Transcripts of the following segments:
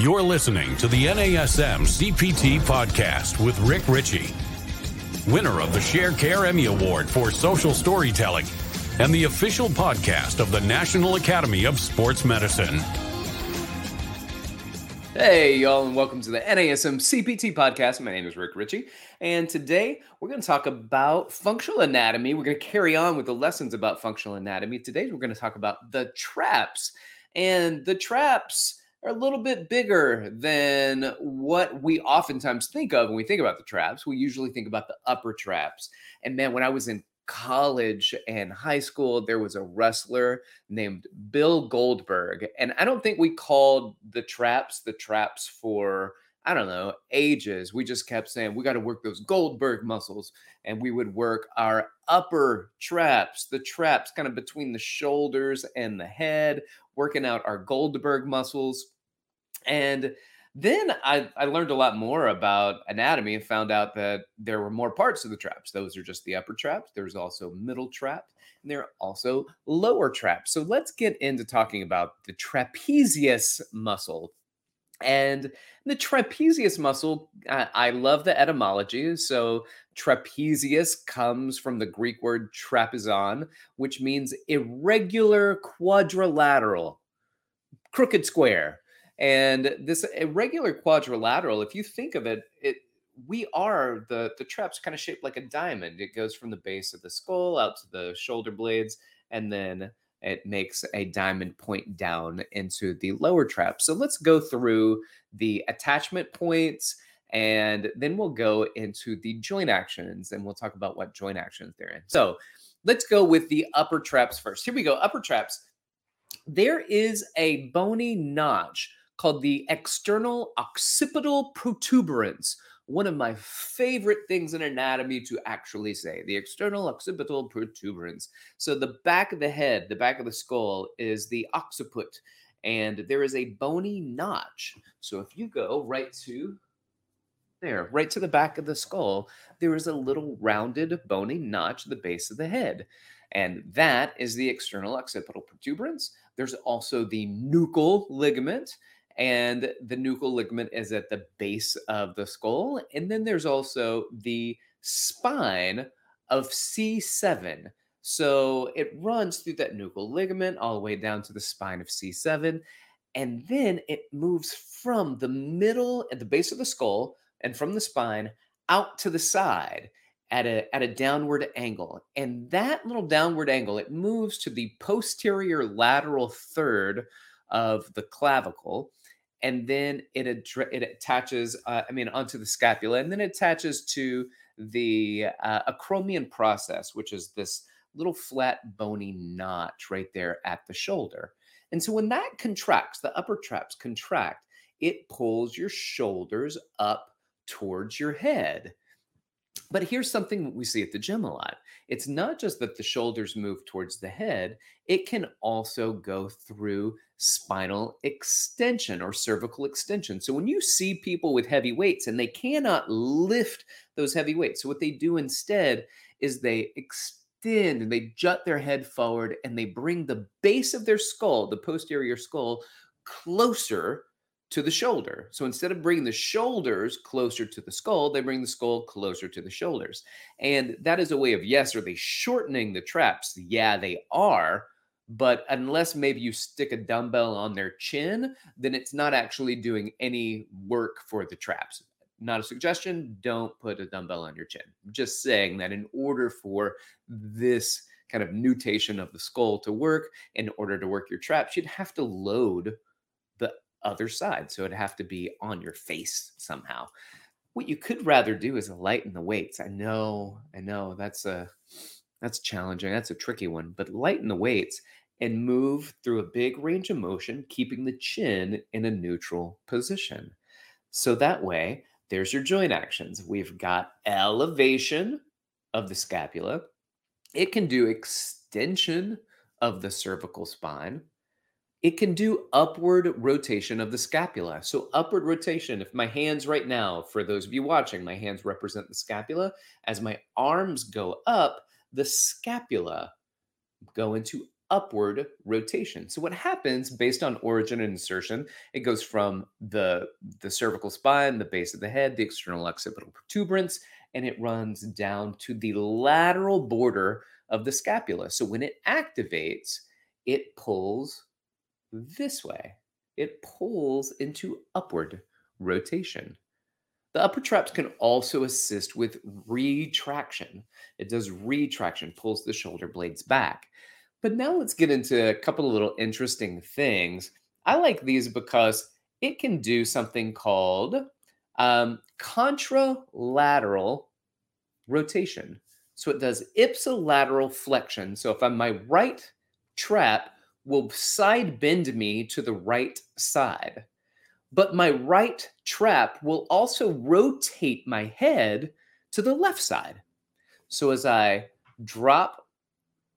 You're listening to the NASM CPT podcast with Rick Richey, winner of the Sharecare Emmy Award for Social Storytelling and the official podcast of the National Academy of Sports Medicine. Hey, y'all, and welcome to the NASM CPT podcast. My name is Rick Richey, and today we're going to talk about functional anatomy. We're going to carry on with the lessons about functional anatomy. Today, we're going to talk about the traps, and the traps are a little bit bigger than what we oftentimes think of when we think about the traps. We usually think about the upper traps. And man, when I was in college and high school, there was a wrestler named Bill Goldberg. And I don't think we called the traps the traps for, I don't know, ages. We just kept saying, we got to work those Goldberg muscles. And we would work our upper traps, the traps kind of between the shoulders and the head working out our Goldberg muscles. And then I, I learned a lot more about anatomy and found out that there were more parts of the traps. Those are just the upper traps. There's also middle trap, and there are also lower traps. So let's get into talking about the trapezius muscle. And the trapezius muscle, I, I love the etymology. So trapezius comes from the Greek word trapezon, which means irregular quadrilateral, crooked square. And this irregular quadrilateral, if you think of it, it we are the the trap's kind of shaped like a diamond. It goes from the base of the skull out to the shoulder blades, and then it makes a diamond point down into the lower trap. So let's go through the attachment points and then we'll go into the joint actions and we'll talk about what joint actions they're in. So let's go with the upper traps first. Here we go. Upper traps. There is a bony notch called the external occipital protuberance. One of my favorite things in anatomy to actually say the external occipital protuberance. So, the back of the head, the back of the skull is the occiput, and there is a bony notch. So, if you go right to there, right to the back of the skull, there is a little rounded bony notch at the base of the head. And that is the external occipital protuberance. There's also the nuchal ligament, and the nuchal ligament is at the base of the skull. And then there's also the spine of C7. So it runs through that nuchal ligament all the way down to the spine of C7. And then it moves from the middle at the base of the skull and from the spine out to the side at a at a downward angle and that little downward angle it moves to the posterior lateral third of the clavicle and then it ad- it attaches uh, i mean onto the scapula and then it attaches to the uh, acromion process which is this little flat bony notch right there at the shoulder and so when that contracts the upper traps contract it pulls your shoulders up towards your head but here's something we see at the gym a lot. It's not just that the shoulders move towards the head, it can also go through spinal extension or cervical extension. So when you see people with heavy weights and they cannot lift those heavy weights, so what they do instead is they extend and they jut their head forward and they bring the base of their skull, the posterior skull, closer to the shoulder. So instead of bringing the shoulders closer to the skull, they bring the skull closer to the shoulders. And that is a way of, yes, are they shortening the traps? Yeah, they are. But unless maybe you stick a dumbbell on their chin, then it's not actually doing any work for the traps. Not a suggestion. Don't put a dumbbell on your chin. I'm just saying that in order for this kind of nutation of the skull to work, in order to work your traps, you'd have to load the other side. So it'd have to be on your face somehow. What you could rather do is lighten the weights. I know, I know that's a that's challenging. That's a tricky one, but lighten the weights and move through a big range of motion, keeping the chin in a neutral position. So that way, there's your joint actions. We've got elevation of the scapula. It can do extension of the cervical spine it can do upward rotation of the scapula. So, upward rotation, if my hands right now, for those of you watching, my hands represent the scapula. As my arms go up, the scapula go into upward rotation. So what happens based on origin and insertion, it goes from the, the cervical spine, the base of the head, the external occipital protuberance, and it runs down to the lateral border of the scapula. So when it activates, it pulls this way. It pulls into upward rotation. The upper traps can also assist with retraction. It does retraction, pulls the shoulder blades back. But now let's get into a couple of little interesting things. I like these because it can do something called um, contralateral rotation. So it does ipsilateral flexion. So if I'm my right trap will side bend me to the right side but my right trap will also rotate my head to the left side. So as I drop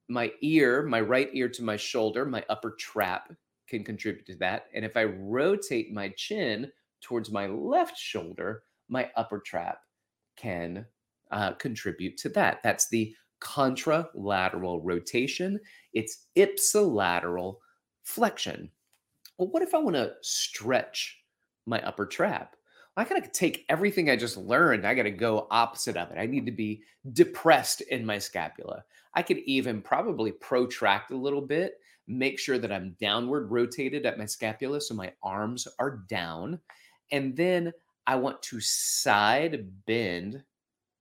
my ear, my right ear to my shoulder, my upper trap can contribute to that. And if I rotate my chin towards my left shoulder, my upper trap can uh, contribute to that. That's the contralateral rotation. It's ipsilateral flexion. Well, what if I want to stretch my upper trap. I got to take everything I just learned. I got to go opposite of it. I need to be depressed in my scapula. I could even probably protract a little bit, make sure that I'm downward rotated at my scapula so my arms are down. And then I want to side bend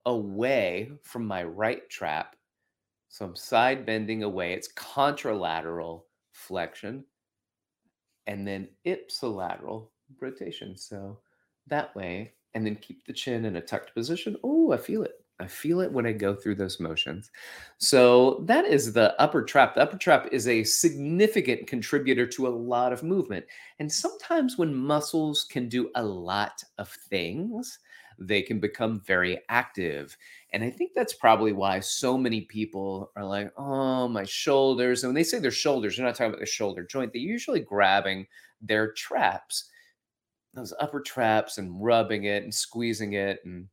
away from my right trap. So I'm side bending away. It's contralateral flexion and then ipsilateral rotation. So that way, and then keep the chin in a tucked position. Oh, I feel it. I feel it when I go through those motions. So that is the upper trap. The upper trap is a significant contributor to a lot of movement. And sometimes when muscles can do a lot of things, they can become very active. And I think that's probably why so many people are like, oh, my shoulders. And when they say their shoulders, they're not talking about the shoulder joint. They're usually grabbing their traps those upper traps and rubbing it and squeezing it and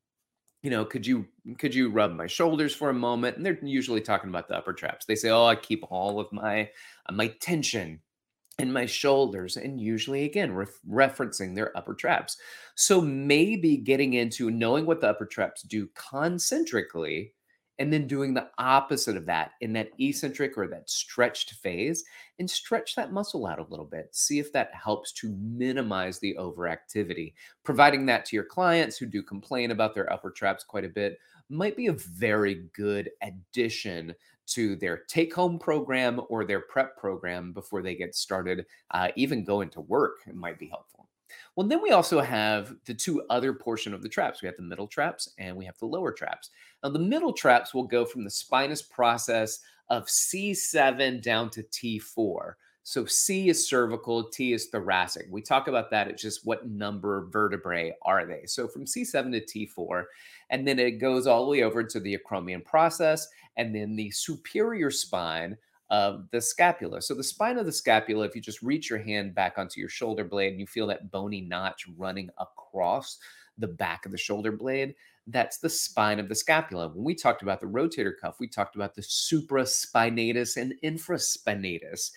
you know could you could you rub my shoulders for a moment? And they're usually talking about the upper traps. They say oh i keep all of my uh, my tension in my shoulders. And usually again ref- referencing their upper traps. So maybe getting into knowing what the upper traps do concentrically and then doing the opposite of that in that eccentric or that stretched phase and stretch that muscle out a little bit. See if that helps to minimize the overactivity. Providing that to your clients who do complain about their upper traps quite a bit might be a very good addition to their take home program or their prep program before they get started, uh, even going to work. It might be helpful. Well, then we also have the two other portion of the traps. We have the middle traps and we have the lower traps. Now, the middle traps will go from the spinous process of C7 down to T4. So C is cervical, T is thoracic. We talk about that. It's just what number vertebrae are they? So from C7 to T4, and then it goes all the way over to the acromion process, and then the superior spine of the scapula. So the spine of the scapula, if you just reach your hand back onto your shoulder blade and you feel that bony notch running across the back of the shoulder blade, that's the spine of the scapula. When we talked about the rotator cuff, we talked about the supraspinatus and infraspinatus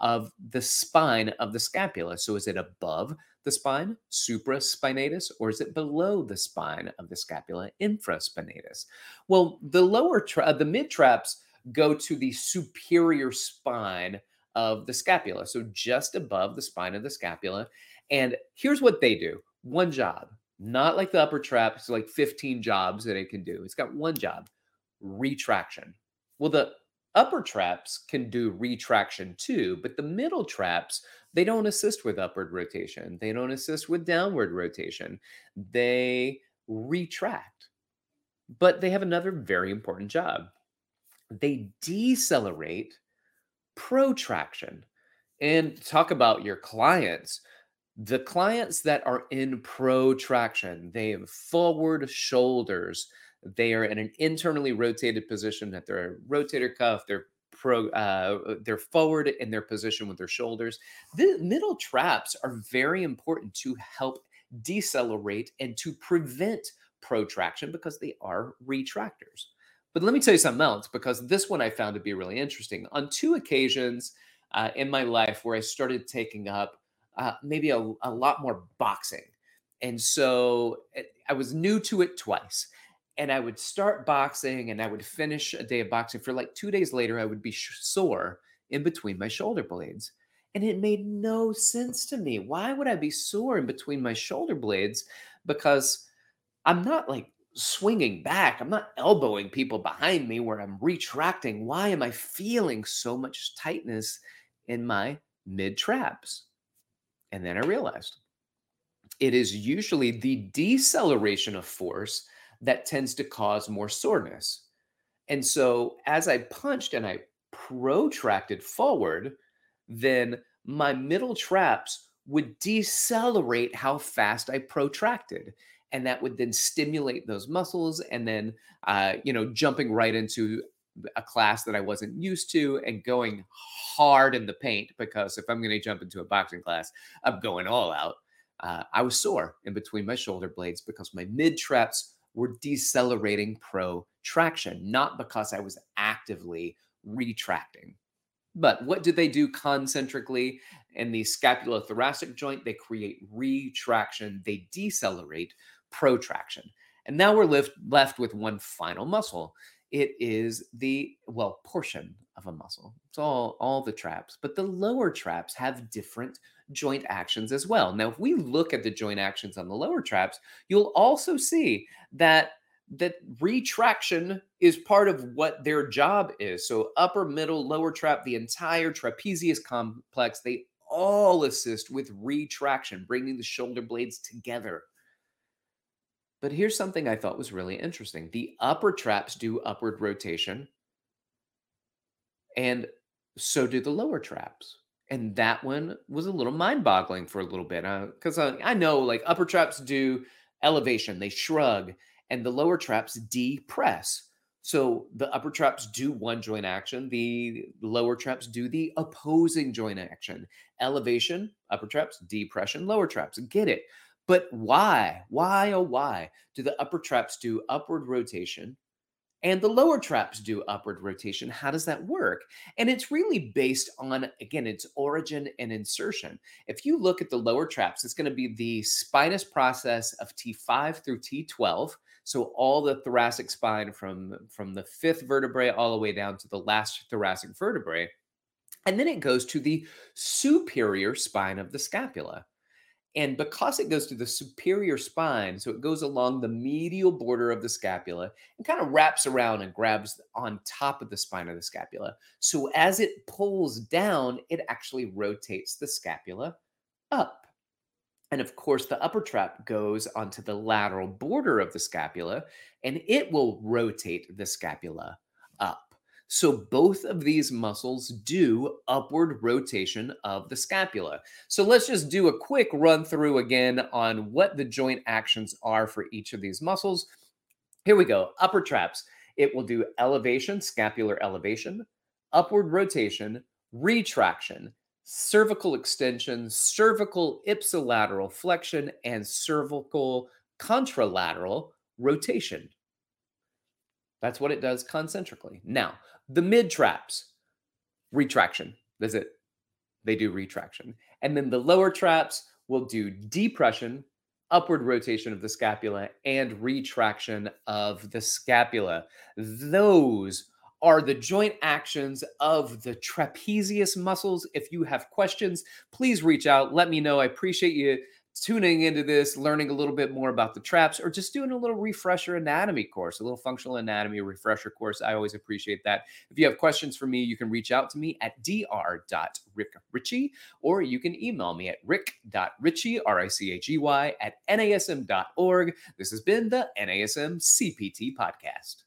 of the spine of the scapula. So is it above the spine, supraspinatus, or is it below the spine of the scapula, infraspinatus? Well, the lower, tra- the mid traps go to the superior spine of the scapula. So just above the spine of the scapula. And here's what they do one job, not like the upper trap. It's like 15 jobs that it can do. It's got one job retraction. Well, the upper traps can do retraction too, but the middle traps, they don't assist with upward rotation. They don't assist with downward rotation. They retract. But they have another very important job they decelerate protraction. And talk about your clients. The clients that are in protraction, they have forward shoulders. They are in an internally rotated position at their rotator cuff. They're pro, uh, they're forward in their position with their shoulders. The middle traps are very important to help decelerate and to prevent protraction because they are retractors. But let me tell you something else because this one I found to be really interesting. On two occasions uh, in my life where I started taking up uh, maybe a, a lot more boxing. And so eh, I was new to it twice. And I would start boxing and I would finish a day of boxing. For like two days later, I would be sore in between my shoulder blades. And it made no sense to me. Why would I be sore in between my shoulder blades? Because I'm not like swinging back. I'm not elbowing people behind me where I'm retracting. Why am I feeling so much tightness in my mid traps? And then I realized it is usually the deceleration of force that tends to cause more soreness. And so as I punched and I protracted forward, then my middle traps would decelerate how fast I protracted. And that would then stimulate those muscles. And then, uh, you know, jumping right into a class that I wasn't used to and going hard in the paint because if I'm going to jump into a boxing class, I'm going all out. Uh, I was sore in between my shoulder blades because my mid traps were decelerating protraction, not because I was actively retracting. But what do they do concentrically in the scapulothoracic joint? They create retraction, they decelerate protraction. And now we're left, left with one final muscle, it is the well portion of a muscle. It's all all the traps but the lower traps have different joint actions as well. Now if we look at the joint actions on the lower traps you'll also see that that retraction is part of what their job is. So upper middle lower trap the entire trapezius complex they all assist with retraction bringing the shoulder blades together but here's something I thought was really interesting. The upper traps do upward rotation, and so do the lower traps. And that one was a little mind boggling for a little bit because uh, I know like upper traps do elevation, they shrug, and the lower traps depress. So the upper traps do one joint action, the lower traps do the opposing joint action. Elevation, upper traps, depression, lower traps. Get it? But why? Why, oh, why do the upper traps do upward rotation and the lower traps do upward rotation? How does that work? And it's really based on, again, its origin and insertion. If you look at the lower traps, it's going to be the spinous process of T5 through T12. So all the thoracic spine from, from the fifth vertebrae all the way down to the last thoracic vertebrae. And then it goes to the superior spine of the scapula. And because it goes to the superior spine, so it goes along the medial border of the scapula and kind of wraps around and grabs on top of the spine of the scapula. So as it pulls down, it actually rotates the scapula up. And of course, the upper trap goes onto the lateral border of the scapula and it will rotate the scapula up. So both of these muscles do upward rotation of the scapula. So let's just do a quick run through again on what the joint actions are for each of these muscles. Here we go. Upper traps. It will do elevation, scapular elevation, upward rotation, retraction, cervical extension, cervical ipsilateral flexion, and cervical contralateral rotation. That's what it does concentrically. Now, the mid traps, retraction. That's it. They do retraction. And then the lower traps will do depression, upward rotation of the scapula, and retraction of the scapula. Those are the joint actions of the trapezius muscles. If you have questions, please reach out. Let me know. I appreciate you tuning into this, learning a little bit more about the traps, or just doing a little refresher anatomy course, a little functional anatomy refresher course. I always appreciate that. If you have questions for me, you can reach out to me at dr.rickrichey, or you can email me at rick.richey, R-I-C-H-E-Y, at nasm.org. This has been the NASM CPT Podcast.